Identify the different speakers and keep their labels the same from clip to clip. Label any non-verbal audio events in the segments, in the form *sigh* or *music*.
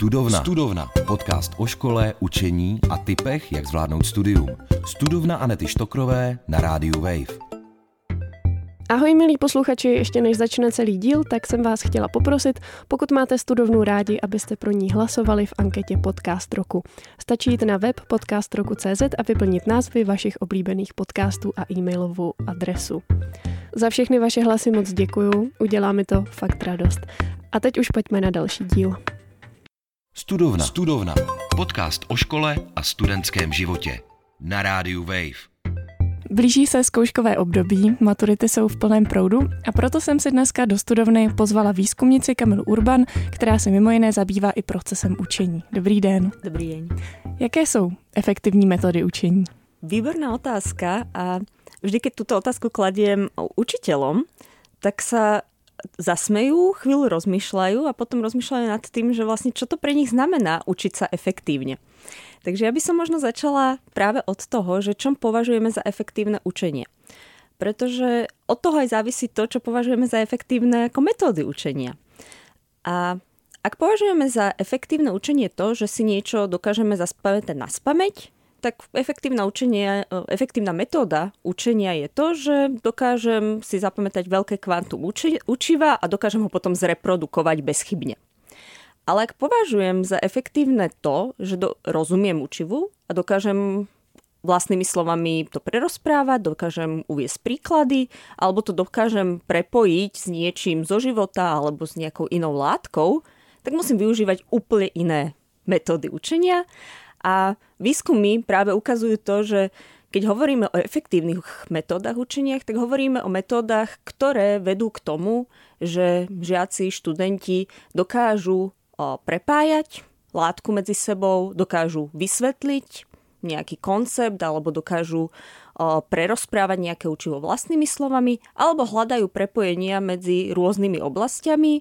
Speaker 1: Studovna. Studovna. Podcast o škole, učení a typech, jak zvládnout studium. Studovna Anety Štokrové na rádiu Wave.
Speaker 2: Ahoj milí posluchači, ještě než začne celý díl, tak jsem vás chtěla poprosit, pokud máte studovnu rádi, abyste pro ní hlasovali v anketě Podcast roku. Stačí jít na web podcastroku.cz a vyplnit názvy vašich oblíbených podcastů a e-mailovou adresu. Za všechny vaše hlasy moc děkuju, udělá mi to fakt radost. A teď už pojďme na další díl.
Speaker 1: Studovna. Studovna. Podcast o škole a studentském životě. Na rádiu Wave.
Speaker 2: Blíží se zkouškové období, maturity jsou v plném proudu a proto jsem si dneska do studovny pozvala výzkumnici Kamilu Urban, která se mimo jiné zabývá i procesem učení. Dobrý den.
Speaker 3: Dobrý den.
Speaker 2: Jaké jsou efektivní metody učení?
Speaker 3: Výborná otázka a vždy, keď túto otázku kladiem učiteľom, tak sa zasmejú, chvíľu rozmýšľajú a potom rozmýšľajú nad tým, že vlastne čo to pre nich znamená učiť sa efektívne. Takže ja by som možno začala práve od toho, že čom považujeme za efektívne učenie. Pretože od toho aj závisí to, čo považujeme za efektívne ako metódy učenia. A ak považujeme za efektívne učenie to, že si niečo dokážeme zaspamätať na spameť, tak efektívna, učenie, efektívna metóda učenia je to, že dokážem si zapamätať veľké kvantum uči, učiva a dokážem ho potom zreprodukovať bezchybne. Ale ak považujem za efektívne to, že do, rozumiem učivu a dokážem vlastnými slovami to prerozprávať, dokážem uviesť príklady, alebo to dokážem prepojiť s niečím zo života alebo s nejakou inou látkou, tak musím využívať úplne iné metódy učenia. A výskumy práve ukazujú to, že keď hovoríme o efektívnych metódach učenia, tak hovoríme o metódach, ktoré vedú k tomu, že žiaci, študenti dokážu prepájať látku medzi sebou, dokážu vysvetliť nejaký koncept alebo dokážu prerozprávať nejaké učivo vlastnými slovami alebo hľadajú prepojenia medzi rôznymi oblastiami,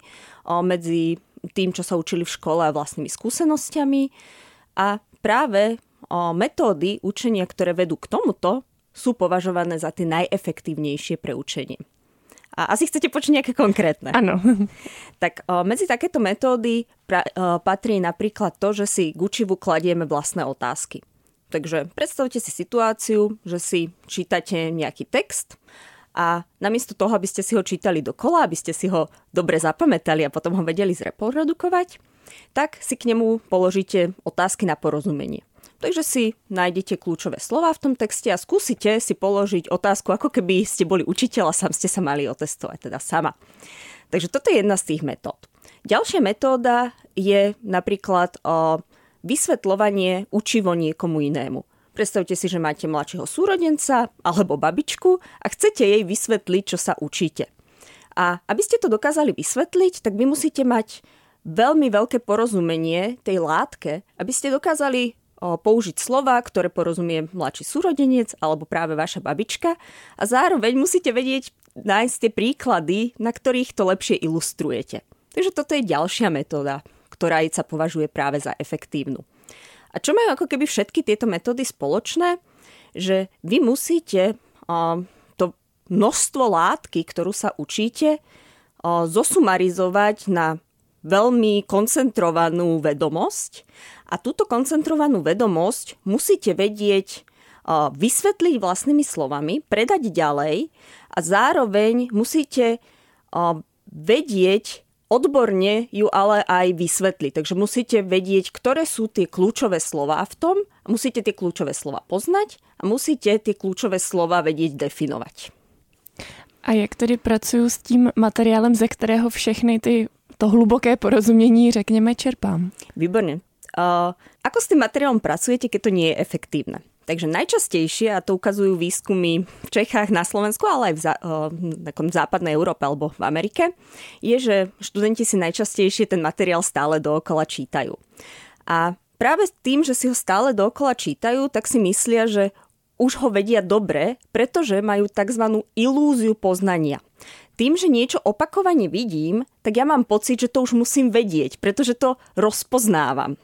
Speaker 3: medzi tým, čo sa učili v škole a vlastnými skúsenosťami. A práve metódy učenia, ktoré vedú k tomuto, sú považované za tie najefektívnejšie pre učenie. A asi chcete počuť nejaké konkrétne.
Speaker 2: Áno. *laughs*
Speaker 3: Tak o, medzi takéto metódy pra, o, patrí napríklad to, že si k učivu kladieme vlastné otázky. Takže predstavte si situáciu, že si čítate nejaký text a namiesto toho, aby ste si ho čítali dokola, aby ste si ho dobre zapamätali a potom ho vedeli zreprodukovať, tak si k nemu položíte otázky na porozumenie. Takže si nájdete kľúčové slova v tom texte a skúsite si položiť otázku, ako keby ste boli učiteľ a sám ste sa mali otestovať, teda sama. Takže toto je jedna z tých metód. Ďalšia metóda je napríklad o vysvetľovanie učivo niekomu inému. Predstavte si, že máte mladšieho súrodenca alebo babičku a chcete jej vysvetliť, čo sa učíte. A aby ste to dokázali vysvetliť, tak vy musíte mať veľmi veľké porozumenie tej látke, aby ste dokázali použiť slova, ktoré porozumie mladší súrodenec alebo práve vaša babička a zároveň musíte vedieť nájsť tie príklady, na ktorých to lepšie ilustrujete. Takže toto je ďalšia metóda, ktorá sa považuje práve za efektívnu. A čo majú ako keby všetky tieto metódy spoločné? Že vy musíte to množstvo látky, ktorú sa učíte, zosumarizovať na veľmi koncentrovanú vedomosť a túto koncentrovanú vedomosť musíte vedieť vysvetliť vlastnými slovami, predať ďalej a zároveň musíte vedieť odborne ju ale aj vysvetliť. Takže musíte vedieť, ktoré sú tie kľúčové slova v tom, musíte tie kľúčové slova poznať a musíte tie kľúčové slova vedieť definovať.
Speaker 2: A jak tedy pracuju s tím materiálem, ze kterého všechny ty to hluboké porozumění, řekněme, čerpám.
Speaker 3: Výborne. Uh, ako s tým materiálom pracujete, keď to nie je efektívne? Takže najčastejšie, a to ukazujú výskumy v Čechách, na Slovensku, ale aj v, zá, v západnej Európe alebo v Amerike, je, že študenti si najčastejšie ten materiál stále dookola čítajú. A práve tým, že si ho stále dookola čítajú, tak si myslia, že už ho vedia dobre, pretože majú tzv. ilúziu poznania tým, že niečo opakovane vidím, tak ja mám pocit, že to už musím vedieť, pretože to rozpoznávam.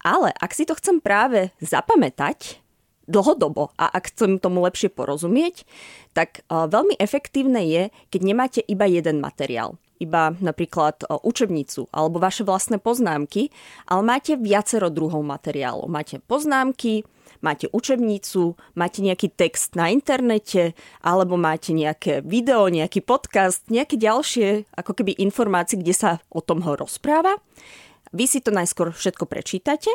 Speaker 3: Ale ak si to chcem práve zapamätať dlhodobo a ak chcem tomu lepšie porozumieť, tak veľmi efektívne je, keď nemáte iba jeden materiál. iba napríklad učebnicu alebo vaše vlastné poznámky, ale máte viacero druhov materiálov. Máte poznámky, máte učebnicu, máte nejaký text na internete, alebo máte nejaké video, nejaký podcast, nejaké ďalšie ako keby informácie, kde sa o tom ho rozpráva. Vy si to najskôr všetko prečítate,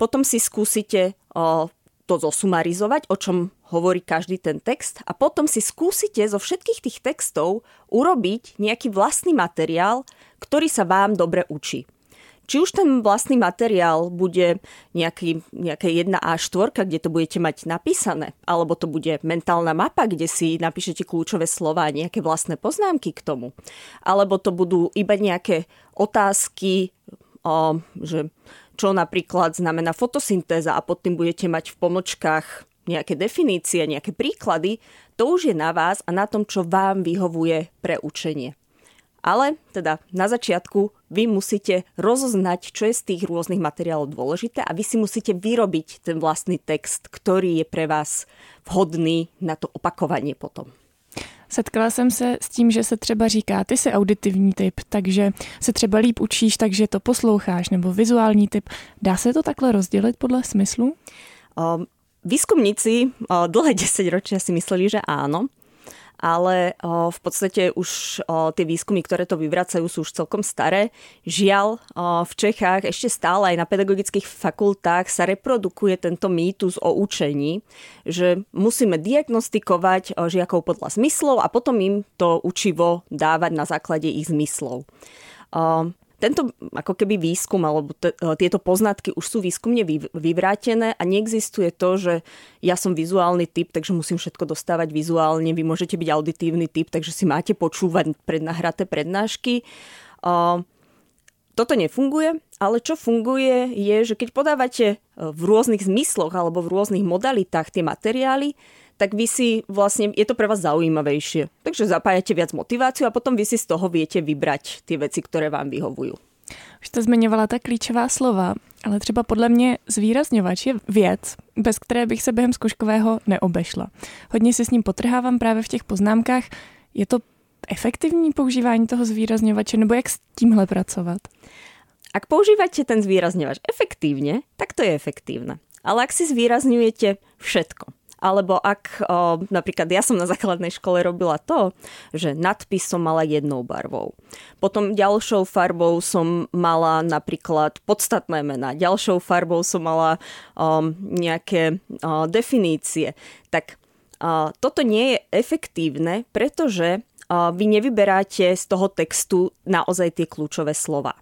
Speaker 3: potom si skúsite o, to zosumarizovať, o čom hovorí každý ten text a potom si skúsite zo všetkých tých textov urobiť nejaký vlastný materiál, ktorý sa vám dobre učí. Či už ten vlastný materiál bude nejaký, nejaké 1A4, kde to budete mať napísané, alebo to bude mentálna mapa, kde si napíšete kľúčové slova a nejaké vlastné poznámky k tomu, alebo to budú iba nejaké otázky, o, že čo napríklad znamená fotosyntéza a pod tým budete mať v pomočkách nejaké definície, nejaké príklady, to už je na vás a na tom, čo vám vyhovuje pre učenie. Ale teda na začiatku vy musíte rozoznať, čo je z tých rôznych materiálov dôležité a vy si musíte vyrobiť ten vlastný text, ktorý je pre vás vhodný na to opakovanie potom.
Speaker 2: Setkala jsem se s tím, že se třeba říká, ty jsi auditivní typ, takže se třeba líp učíš, takže to posloucháš, nebo vizuální typ. Dá se to takhle rozdělit podle smyslu?
Speaker 3: Um, výskumníci uh, dlhé *laughs* 10 ročia si mysleli, že áno ale v podstate už tie výskumy, ktoré to vyvracajú, sú už celkom staré. Žiaľ, v Čechách ešte stále aj na pedagogických fakultách sa reprodukuje tento mýtus o učení, že musíme diagnostikovať žiakov podľa zmyslov a potom im to učivo dávať na základe ich zmyslov. Tento ako keby výskum alebo t- e, tieto poznatky už sú výskumne vy- vyvrátené a neexistuje to, že ja som vizuálny typ, takže musím všetko dostávať vizuálne, vy môžete byť auditívny typ, takže si máte počúvať prednahraté prednášky. Uh, toto nefunguje, ale čo funguje je, že keď podávate e, v rôznych zmysloch alebo v rôznych modalitách tie materiály, tak vy si vlastne, je to pre vás zaujímavejšie. Takže zapájate viac motiváciu a potom vy si z toho viete vybrať tie veci, ktoré vám vyhovujú.
Speaker 2: Už jste zmiňovala ta klíčová slova, ale třeba podle mě zvýrazňovač je věc, bez které bych se během zkuškového neobešla. Hodně si s ním potrhávám právě v těch poznámkách. Je to efektivní používání toho zvýrazňovače, nebo jak s tímhle pracovat?
Speaker 3: Ak používate ten zvýrazňovač efektívne, tak to je efektívne. Ale ak si zvýrazňujete všetko, alebo ak o, napríklad ja som na základnej škole robila to, že nadpis som mala jednou barvou. Potom ďalšou farbou som mala napríklad podstatné mená. Ďalšou farbou som mala o, nejaké o, definície. Tak o, toto nie je efektívne, pretože o, vy nevyberáte z toho textu naozaj tie kľúčové slova.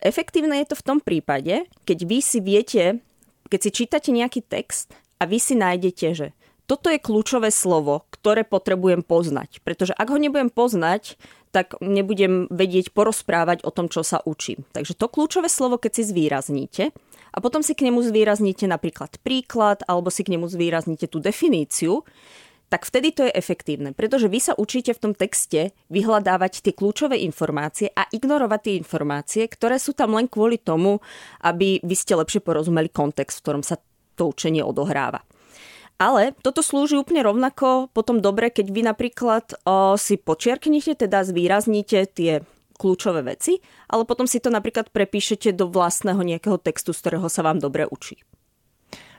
Speaker 3: Efektívne je to v tom prípade, keď vy si viete, keď si čítate nejaký text a vy si nájdete, že toto je kľúčové slovo, ktoré potrebujem poznať. Pretože ak ho nebudem poznať, tak nebudem vedieť porozprávať o tom, čo sa učím. Takže to kľúčové slovo, keď si zvýrazníte a potom si k nemu zvýrazníte napríklad príklad alebo si k nemu zvýrazníte tú definíciu, tak vtedy to je efektívne, pretože vy sa učíte v tom texte vyhľadávať tie kľúčové informácie a ignorovať tie informácie, ktoré sú tam len kvôli tomu, aby vy ste lepšie porozumeli kontext, v ktorom sa to učenie odohráva. Ale toto slúži úplne rovnako potom dobre, keď vy napríklad o, si počiarknete, teda zvýrazníte tie kľúčové veci, ale potom si to napríklad prepíšete do vlastného nejakého textu, z ktorého sa vám dobre učí.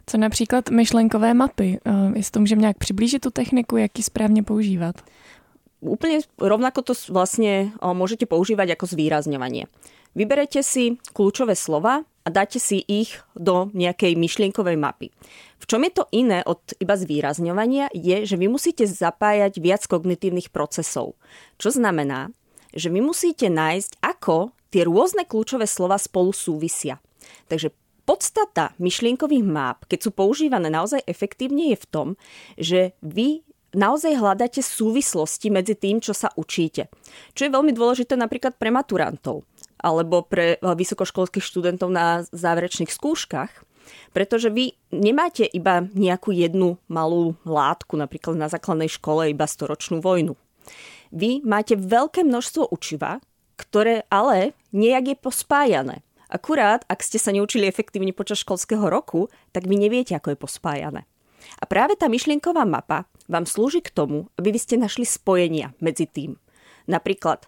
Speaker 2: Co například myšlenkové mapy? Jestli to můžeme nějak přiblížit tu techniku, jak ji správně používat?
Speaker 3: Úplne rovnako to vlastne môžete používať ako zvýrazňovanie. Vyberete si kľúčové slova a dáte si ich do nejakej myšlienkovej mapy. V čom je to iné od iba zvýrazňovania je, že vy musíte zapájať viac kognitívnych procesov. Čo znamená, že vy musíte nájsť, ako tie rôzne kľúčové slova spolu súvisia. Takže podstata myšlienkových map, keď sú používané naozaj efektívne, je v tom, že vy naozaj hľadáte súvislosti medzi tým, čo sa učíte. Čo je veľmi dôležité napríklad pre maturantov alebo pre eh, vysokoškolských študentov na záverečných skúškach. Pretože vy nemáte iba nejakú jednu malú látku, napríklad na základnej škole iba storočnú vojnu. Vy máte veľké množstvo učiva, ktoré ale nejak je pospájané. Akurát, ak ste sa neučili efektívne počas školského roku, tak vy neviete, ako je pospájané. A práve tá myšlienková mapa vám slúži k tomu, aby vy ste našli spojenia medzi tým. Napríklad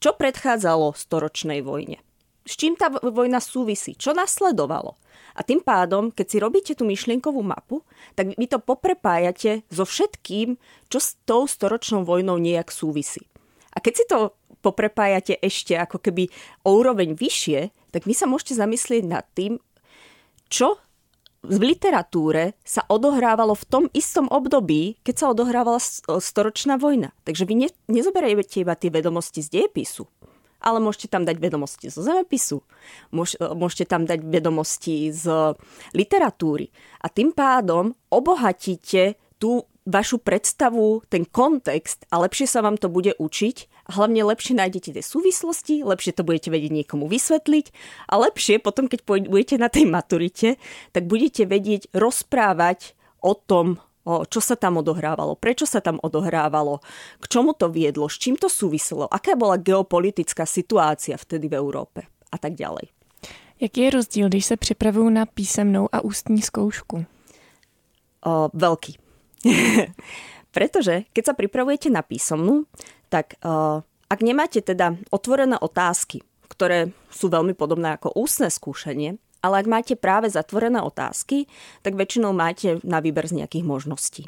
Speaker 3: čo predchádzalo storočnej vojne. S čím tá vojna súvisí? Čo nasledovalo? A tým pádom, keď si robíte tú myšlienkovú mapu, tak vy to poprepájate so všetkým, čo s tou storočnou vojnou nejak súvisí. A keď si to poprepájate ešte ako keby o úroveň vyššie, tak vy sa môžete zamyslieť nad tým, čo v literatúre sa odohrávalo v tom istom období, keď sa odohrávala storočná vojna. Takže vy ne, nezoberiete iba tie vedomosti z diepisu, ale môžete tam dať vedomosti zo zemepisu, môž, môžete tam dať vedomosti z literatúry a tým pádom obohatíte tú vašu predstavu, ten kontext a lepšie sa vám to bude učiť hlavne lepšie nájdete tie súvislosti, lepšie to budete vedieť niekomu vysvetliť a lepšie potom, keď budete na tej maturite, tak budete vedieť rozprávať o tom, čo sa tam odohrávalo, prečo sa tam odohrávalo, k čomu to viedlo, s čím to súviselo, aká bola geopolitická situácia vtedy v Európe a tak ďalej.
Speaker 2: Jaký je rozdíl, když se připravuju na písemnou a ústní zkoušku?
Speaker 3: O, veľký. *laughs* Pretože keď sa pripravujete na písomnú, tak uh, ak nemáte teda otvorené otázky, ktoré sú veľmi podobné ako ústne skúšanie, ale ak máte práve zatvorené otázky, tak väčšinou máte na výber z nejakých možností.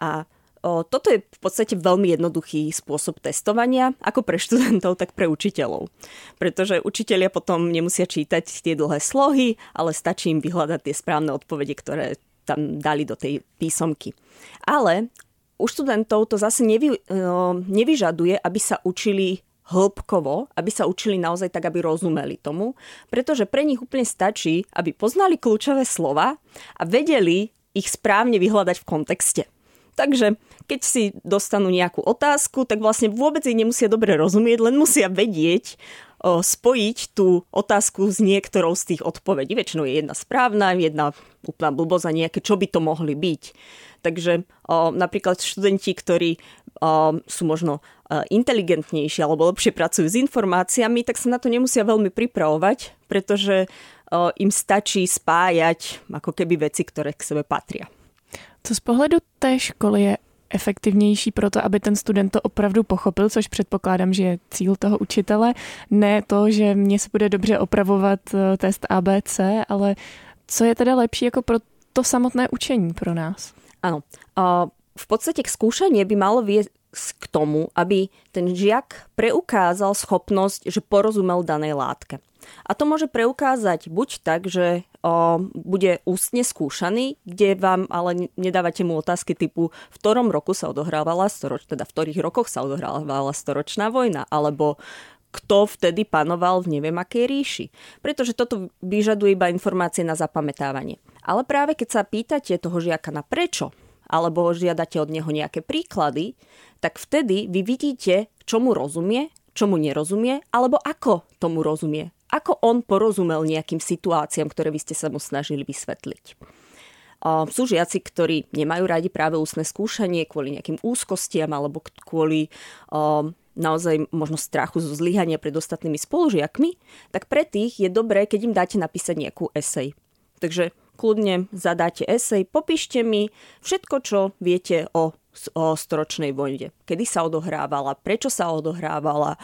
Speaker 3: A o, toto je v podstate veľmi jednoduchý spôsob testovania, ako pre študentov, tak pre učiteľov. Pretože učitelia potom nemusia čítať tie dlhé slohy, ale stačí im vyhľadať tie správne odpovede, ktoré tam dali do tej písomky. Ale u študentov to zase nevy, no, nevyžaduje, aby sa učili hĺbkovo, aby sa učili naozaj tak, aby rozumeli tomu, pretože pre nich úplne stačí, aby poznali kľúčové slova a vedeli ich správne vyhľadať v kontexte. Takže keď si dostanú nejakú otázku, tak vlastne vôbec jej nemusia dobre rozumieť, len musia vedieť, spojiť tú otázku s niektorou z tých odpovedí. Väčšinou je jedna správna, jedna úplná blbosť a nejaké, čo by to mohli byť. Takže o, napríklad študenti, ktorí o, sú možno inteligentnejší alebo lepšie pracujú s informáciami, tak sa na to nemusia veľmi pripravovať, pretože im stačí spájať ako keby veci, ktoré k sebe patria.
Speaker 2: Co z pohledu té školy je efektivnější pro to, aby ten student to opravdu pochopil, což předpokládám, že je cíl toho učitele. Ne to, že mě se bude dobře opravovat eh, test ABC, ale co je teda lepší jako pro to samotné učení pro nás?
Speaker 3: Áno. V podstate skúšanie by malo viesť k tomu, aby ten žiak preukázal schopnosť, že porozumel danej látke. A to môže preukázať buď tak, že o, bude ústne skúšaný, kde vám ale nedávate mu otázky typu, v ktorom roku sa odohrávala storoč, teda v ktorých rokoch sa odohrávala storočná vojna, alebo kto vtedy panoval v neviem akej ríši. Pretože toto vyžaduje iba informácie na zapamätávanie. Ale práve keď sa pýtate toho žiaka na prečo, alebo žiadate od neho nejaké príklady, tak vtedy vy vidíte, čomu rozumie, čomu nerozumie, alebo ako tomu rozumie ako on porozumel nejakým situáciám, ktoré vy ste sa mu snažili vysvetliť. Sú žiaci, ktorí nemajú radi práve ústne skúšanie kvôli nejakým úzkostiam alebo kvôli naozaj možno strachu zo zlyhania pred ostatnými spolužiakmi, tak pre tých je dobré, keď im dáte napísať nejakú esej. Takže kľudne zadáte esej, popíšte mi všetko, čo viete o o storočnej vojne. Kedy sa odohrávala, prečo sa odohrávala,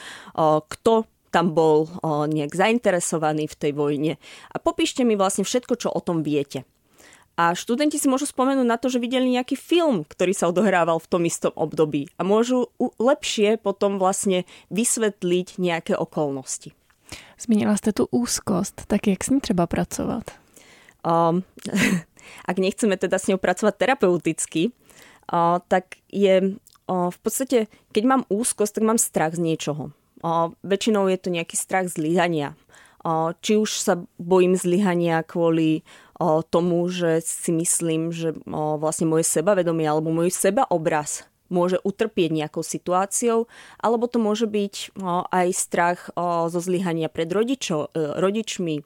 Speaker 3: kto tam bol nejak zainteresovaný v tej vojne. A popíšte mi vlastne všetko, čo o tom viete. A študenti si môžu spomenúť na to, že videli nejaký film, ktorý sa odohrával v tom istom období a môžu lepšie potom vlastne vysvetliť nejaké okolnosti.
Speaker 2: Zmínila ste tu úzkost, tak jak s ní třeba pracovat? Um, *laughs*
Speaker 3: ak nechceme teda s ňou pracovať terapeuticky, uh, tak je uh, v podstate, keď mám úzkosť, tak mám strach z niečoho. Väčšinou je to nejaký strach zlyhania. Či už sa bojím zlyhania kvôli tomu, že si myslím, že vlastne moje sebavedomie alebo môj sebaobraz môže utrpieť nejakou situáciou, alebo to môže byť aj strach zo zlyhania pred rodičo, e, rodičmi,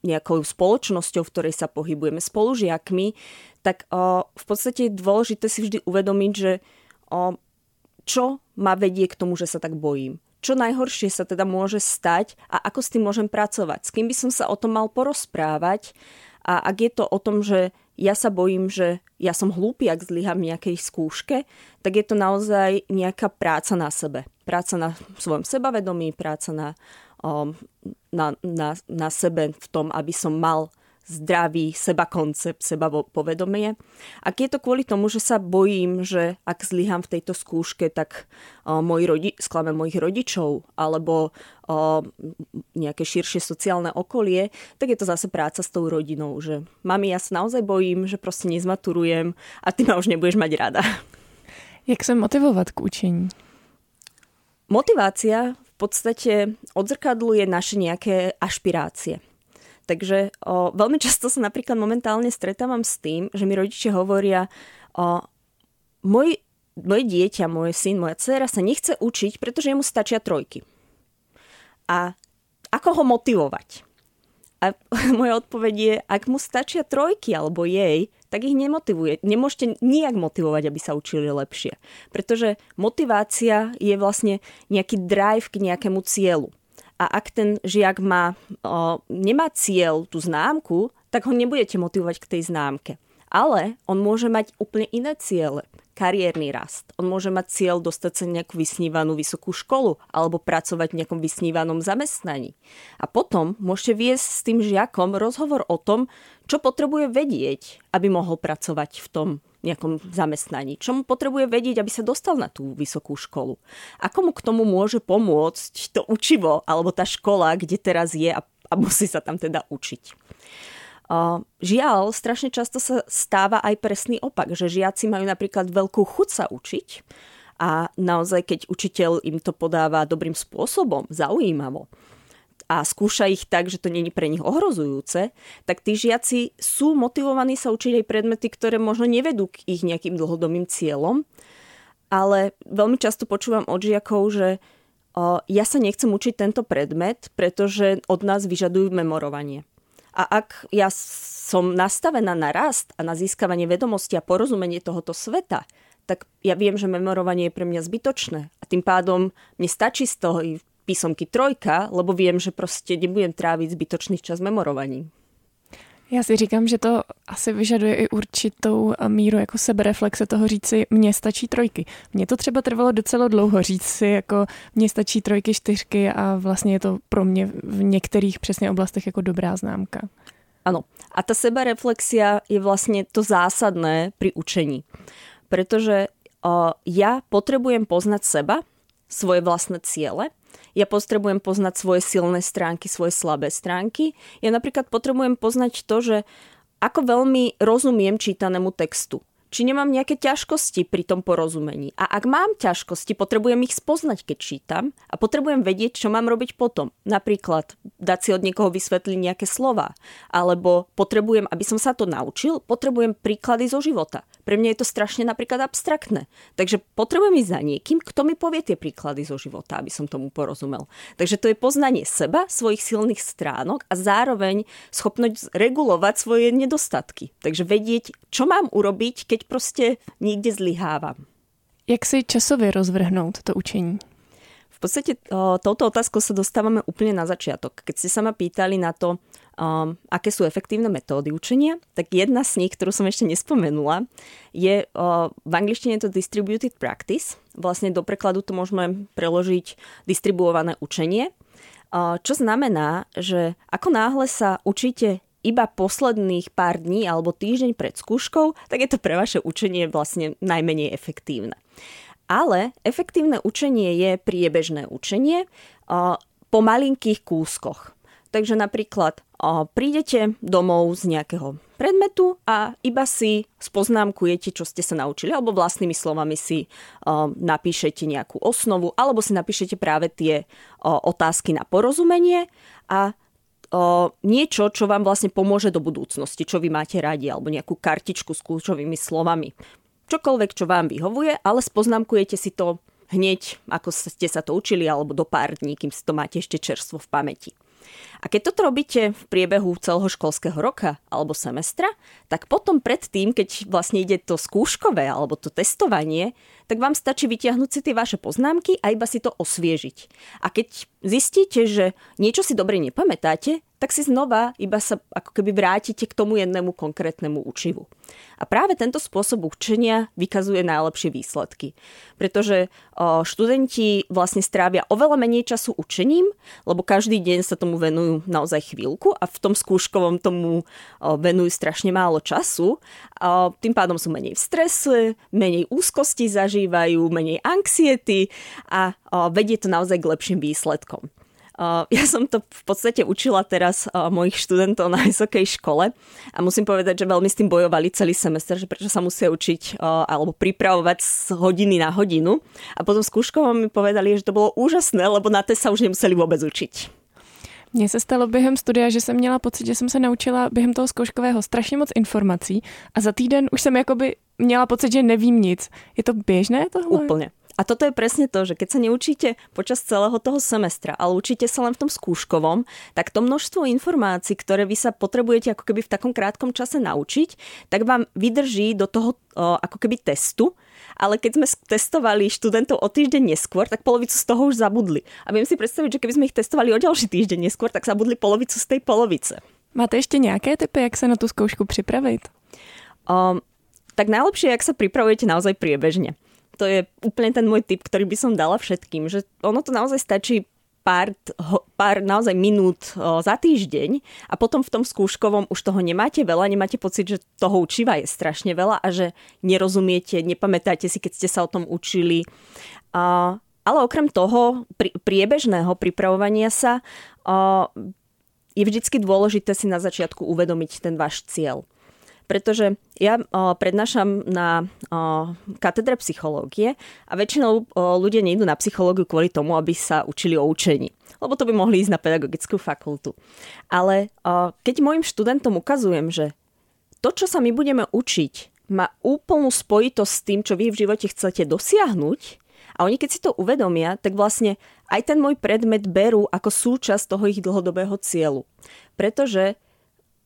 Speaker 3: nejakou spoločnosťou, v ktorej sa pohybujeme, spolužiakmi, tak v podstate je dôležité si vždy uvedomiť, že čo ma vedie k tomu, že sa tak bojím. Čo najhoršie sa teda môže stať a ako s tým môžem pracovať. S kým by som sa o tom mal porozprávať A ak je to o tom, že ja sa bojím, že ja som hlúpy, ak zlyham nejakej skúške, tak je to naozaj nejaká práca na sebe. Práca na svojom sebavedomí, práca na, na, na, na sebe v tom, aby som mal zdravý seba koncept, seba povedomie. Ak je to kvôli tomu, že sa bojím, že ak zlyham v tejto skúške, tak uh, môj rodi- sklame mojich rodičov alebo uh, nejaké širšie sociálne okolie, tak je to zase práca s tou rodinou, že mami, ja sa naozaj bojím, že proste nezmaturujem a ty ma už nebudeš mať rada.
Speaker 2: Jak sa motivovať k učení?
Speaker 3: Motivácia v podstate odzrkadluje naše nejaké ašpirácie. Takže o, veľmi často sa napríklad momentálne stretávam s tým, že mi rodičia hovoria, o, môj, moje dieťa, môj syn, moja dcera sa nechce učiť, pretože mu stačia trojky. A ako ho motivovať? A *laughs* moja odpoveď je, ak mu stačia trojky alebo jej, tak ich nemotivuje. Nemôžete nijak motivovať, aby sa učili lepšie. Pretože motivácia je vlastne nejaký drive k nejakému cieľu. A ak ten žiak má, o, nemá cieľ, tú známku, tak ho nebudete motivovať k tej známke. Ale on môže mať úplne iné ciele. Kariérny rast. On môže mať cieľ dostať sa nejakú vysnívanú vysokú školu alebo pracovať v nejakom vysnívanom zamestnaní. A potom môžete viesť s tým žiakom rozhovor o tom, čo potrebuje vedieť, aby mohol pracovať v tom nejakom zamestnaní. Čo mu potrebuje vedieť, aby sa dostal na tú vysokú školu. Ako mu k tomu môže pomôcť to učivo alebo tá škola, kde teraz je a, a musí sa tam teda učiť. Žiaľ, strašne často sa stáva aj presný opak, že žiaci majú napríklad veľkú chuť sa učiť a naozaj, keď učiteľ im to podáva dobrým spôsobom, zaujímavo, a skúša ich tak, že to není pre nich ohrozujúce, tak tí žiaci sú motivovaní sa učiť aj predmety, ktoré možno nevedú k ich nejakým dlhodobým cieľom. Ale veľmi často počúvam od žiakov, že o, ja sa nechcem učiť tento predmet, pretože od nás vyžadujú memorovanie. A ak ja som nastavená na rast a na získavanie vedomosti a porozumenie tohoto sveta, tak ja viem, že memorovanie je pre mňa zbytočné. A tým pádom mne stačí z toho písomky trojka, lebo viem, že prostě nebudem trávit zbytočný čas memorovaním.
Speaker 2: Já si říkám, že to asi vyžaduje i určitou míru jako sebereflexe toho říct si, mně stačí trojky. Mně to třeba trvalo docela dlouho říct si, jako mně stačí trojky, čtyřky a vlastně je to pro mě v některých přesně oblastech jako dobrá známka.
Speaker 3: Ano. A ta sebereflexia je vlastně to zásadné pri učení. Pretože uh, ja potrebujem poznať seba, svoje vlastné ciele ja potrebujem poznať svoje silné stránky, svoje slabé stránky. Ja napríklad potrebujem poznať to, že ako veľmi rozumiem čítanému textu či nemám nejaké ťažkosti pri tom porozumení. A ak mám ťažkosti, potrebujem ich spoznať, keď čítam a potrebujem vedieť, čo mám robiť potom. Napríklad dať si od niekoho vysvetliť nejaké slova. Alebo potrebujem, aby som sa to naučil, potrebujem príklady zo života. Pre mňa je to strašne napríklad abstraktné. Takže potrebujem ísť za niekým, kto mi povie tie príklady zo života, aby som tomu porozumel. Takže to je poznanie seba, svojich silných stránok a zároveň schopnosť regulovať svoje nedostatky. Takže vedieť, čo mám urobiť, keď prostě někde zlyhávám.
Speaker 2: Jak si časově rozvrhnout to učení?
Speaker 3: V podstate o, touto otázkou sa dostávame úplne na začiatok. Keď ste sa ma pýtali na to, o, aké sú efektívne metódy učenia, tak jedna z nich, ktorú som ešte nespomenula, je o, v angličtine to distributed practice. Vlastne do prekladu to môžeme preložiť distribuované učenie, o, čo znamená, že ako náhle sa učíte iba posledných pár dní alebo týždeň pred skúškou, tak je to pre vaše učenie vlastne najmenej efektívne. Ale efektívne učenie je priebežné učenie po malinkých kúskoch. Takže napríklad prídete domov z nejakého predmetu a iba si spoznámkujete, čo ste sa naučili, alebo vlastnými slovami si napíšete nejakú osnovu, alebo si napíšete práve tie otázky na porozumenie a niečo, čo vám vlastne pomôže do budúcnosti, čo vy máte radi, alebo nejakú kartičku s kľúčovými slovami. Čokoľvek, čo vám vyhovuje, ale spoznámkujete si to hneď, ako ste sa to učili, alebo do pár dní, kým si to máte ešte čerstvo v pamäti. A keď toto robíte v priebehu celého školského roka alebo semestra, tak potom predtým, keď vlastne ide to skúškové alebo to testovanie, tak vám stačí vytiahnuť si tie vaše poznámky a iba si to osviežiť. A keď zistíte, že niečo si dobre nepamätáte, tak si znova iba sa ako keby vrátite k tomu jednému konkrétnemu učivu. A práve tento spôsob učenia vykazuje najlepšie výsledky. Pretože študenti vlastne strávia oveľa menej času učením, lebo každý deň sa tomu venujú naozaj chvíľku a v tom skúškovom tomu venujú strašne málo času. Tým pádom sú menej v strese, menej úzkosti zažívajú, menej anxiety a vedie to naozaj k lepším výsledkom. Ja som to v podstate učila teraz mojich študentov na vysokej škole a musím povedať, že veľmi s tým bojovali celý semester, že prečo sa musia učiť alebo pripravovať z hodiny na hodinu. A potom skúškovo mi povedali, že to bolo úžasné, lebo na to sa už nemuseli vôbec učiť.
Speaker 2: Mně se stalo během studia, že jsem měla pocit, že jsem se naučila během toho zkouškového strašně moc informací a za týden už jsem jakoby měla pocit, že nevím nic. Je to běžné tohle?
Speaker 3: Úplně. A toto je presne to, že keď sa neučíte počas celého toho semestra, ale učíte sa len v tom skúškovom, tak to množstvo informácií, ktoré vy sa potrebujete ako keby v takom krátkom čase naučiť, tak vám vydrží do toho o, ako keby testu, ale keď sme testovali študentov o týždeň neskôr, tak polovicu z toho už zabudli. A viem si predstaviť, že keby sme ich testovali o ďalší týždeň neskôr, tak zabudli polovicu z tej polovice.
Speaker 2: Máte ešte nejaké typy, jak sa na tú skúšku pripraviť?
Speaker 3: Um, tak najlepšie, ak sa pripravujete naozaj priebežne to je úplne ten môj tip, ktorý by som dala všetkým, že ono to naozaj stačí pár, pár naozaj minút za týždeň a potom v tom skúškovom už toho nemáte veľa, nemáte pocit, že toho učiva je strašne veľa a že nerozumiete, nepamätáte si, keď ste sa o tom učili. A, ale okrem toho pri, priebežného pripravovania sa a, je vždycky dôležité si na začiatku uvedomiť ten váš cieľ pretože ja prednášam na o, katedre psychológie a väčšinou o, ľudia nejdú na psychológiu kvôli tomu, aby sa učili o učení, lebo to by mohli ísť na pedagogickú fakultu. Ale keď mojim študentom ukazujem, že to, čo sa my budeme učiť, má úplnú spojitosť s tým, čo vy v živote chcete dosiahnuť, a oni keď si to uvedomia, tak vlastne aj ten môj predmet berú ako súčasť toho ich dlhodobého cieľu. Pretože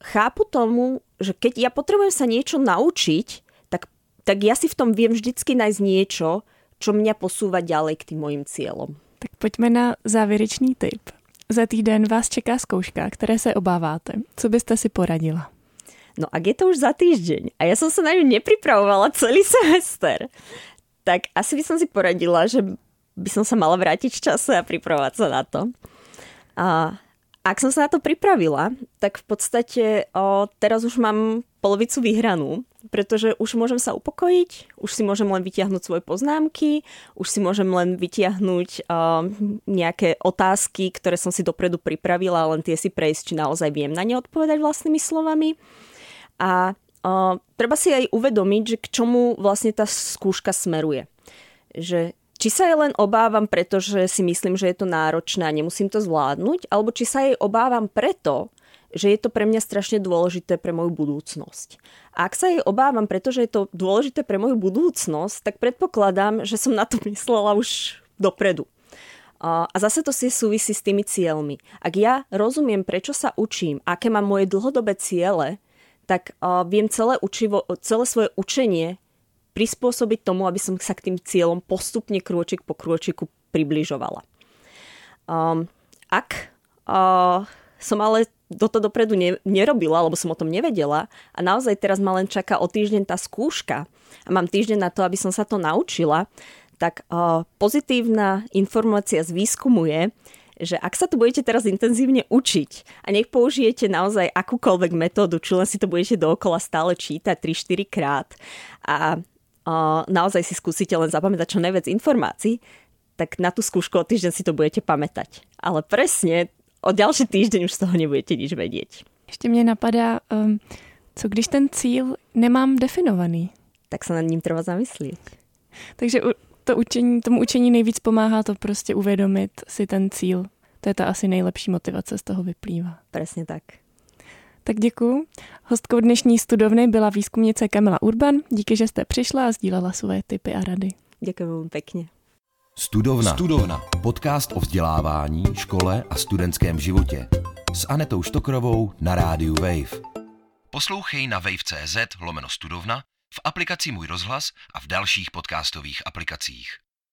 Speaker 3: chápu tomu, že keď ja potrebujem sa niečo naučiť, tak, tak ja si v tom viem vždycky nájsť niečo, čo mňa posúva ďalej k tým mojim cieľom.
Speaker 2: Tak pojďme na závěrečný tip. Za týden vás čeká zkouška, které se obáváte. Co byste si poradila?
Speaker 3: No ak je to už za týždeň a ja som sa na ňu nepripravovala celý semester, tak asi by som si poradila, že by som sa mala vrátiť v čase a pripravovať sa na to. A ak som sa na to pripravila, tak v podstate o, teraz už mám polovicu vyhranú, pretože už môžem sa upokojiť, už si môžem len vytiahnuť svoje poznámky, už si môžem len vytiahnuť o, nejaké otázky, ktoré som si dopredu pripravila, len tie si prejsť, či naozaj viem na ne odpovedať vlastnými slovami. A o, treba si aj uvedomiť, že k čomu vlastne tá skúška smeruje. Že či sa jej len obávam, pretože si myslím, že je to náročné a nemusím to zvládnuť, alebo či sa jej obávam preto, že je to pre mňa strašne dôležité pre moju budúcnosť. A ak sa jej obávam, pretože je to dôležité pre moju budúcnosť, tak predpokladám, že som na to myslela už dopredu. A zase to si súvisí s tými cieľmi. Ak ja rozumiem, prečo sa učím, aké mám moje dlhodobé ciele, tak viem celé, učivo, celé svoje učenie prispôsobiť tomu, aby som sa k tým cieľom postupne krôčik po krôčiku približovala. Um, ak uh, som ale toto dopredu ne, nerobila, lebo som o tom nevedela a naozaj teraz ma len čaká o týždeň tá skúška a mám týždeň na to, aby som sa to naučila, tak uh, pozitívna informácia z výskumu je, že ak sa to budete teraz intenzívne učiť a nech použijete naozaj akúkoľvek metódu, či len si to budete dookola stále čítať 3-4 krát a naozaj si skúsite len zapamätať čo najviac informácií, tak na tú skúšku o týždeň si to budete pamätať. Ale presne o ďalší týždeň už z toho nebudete nič vedieť.
Speaker 2: Ešte mne napadá, um, co když ten cíl nemám definovaný?
Speaker 3: Tak sa nad ním treba zamyslieť.
Speaker 2: Takže to učení, tomu učení nejvíc pomáhá to prostě uvědomit si ten cíl. To je ta asi nejlepší motivace z toho vyplývá.
Speaker 3: Presne tak.
Speaker 2: Tak děkuju. Hostkou dnešní studovny byla výzkumnice Kamila Urban. Díky, že jste přišla a sdílela svoje tipy a rady.
Speaker 3: Děkuji veľmi pekne.
Speaker 1: Studovna. Studovna. Podcast o vzdělávání, škole a studentském životě. S Anetou Štokrovou na rádiu Wave. Poslouchej na wave.cz lomeno studovna v aplikaci Můj rozhlas a v dalších podcastových aplikacích.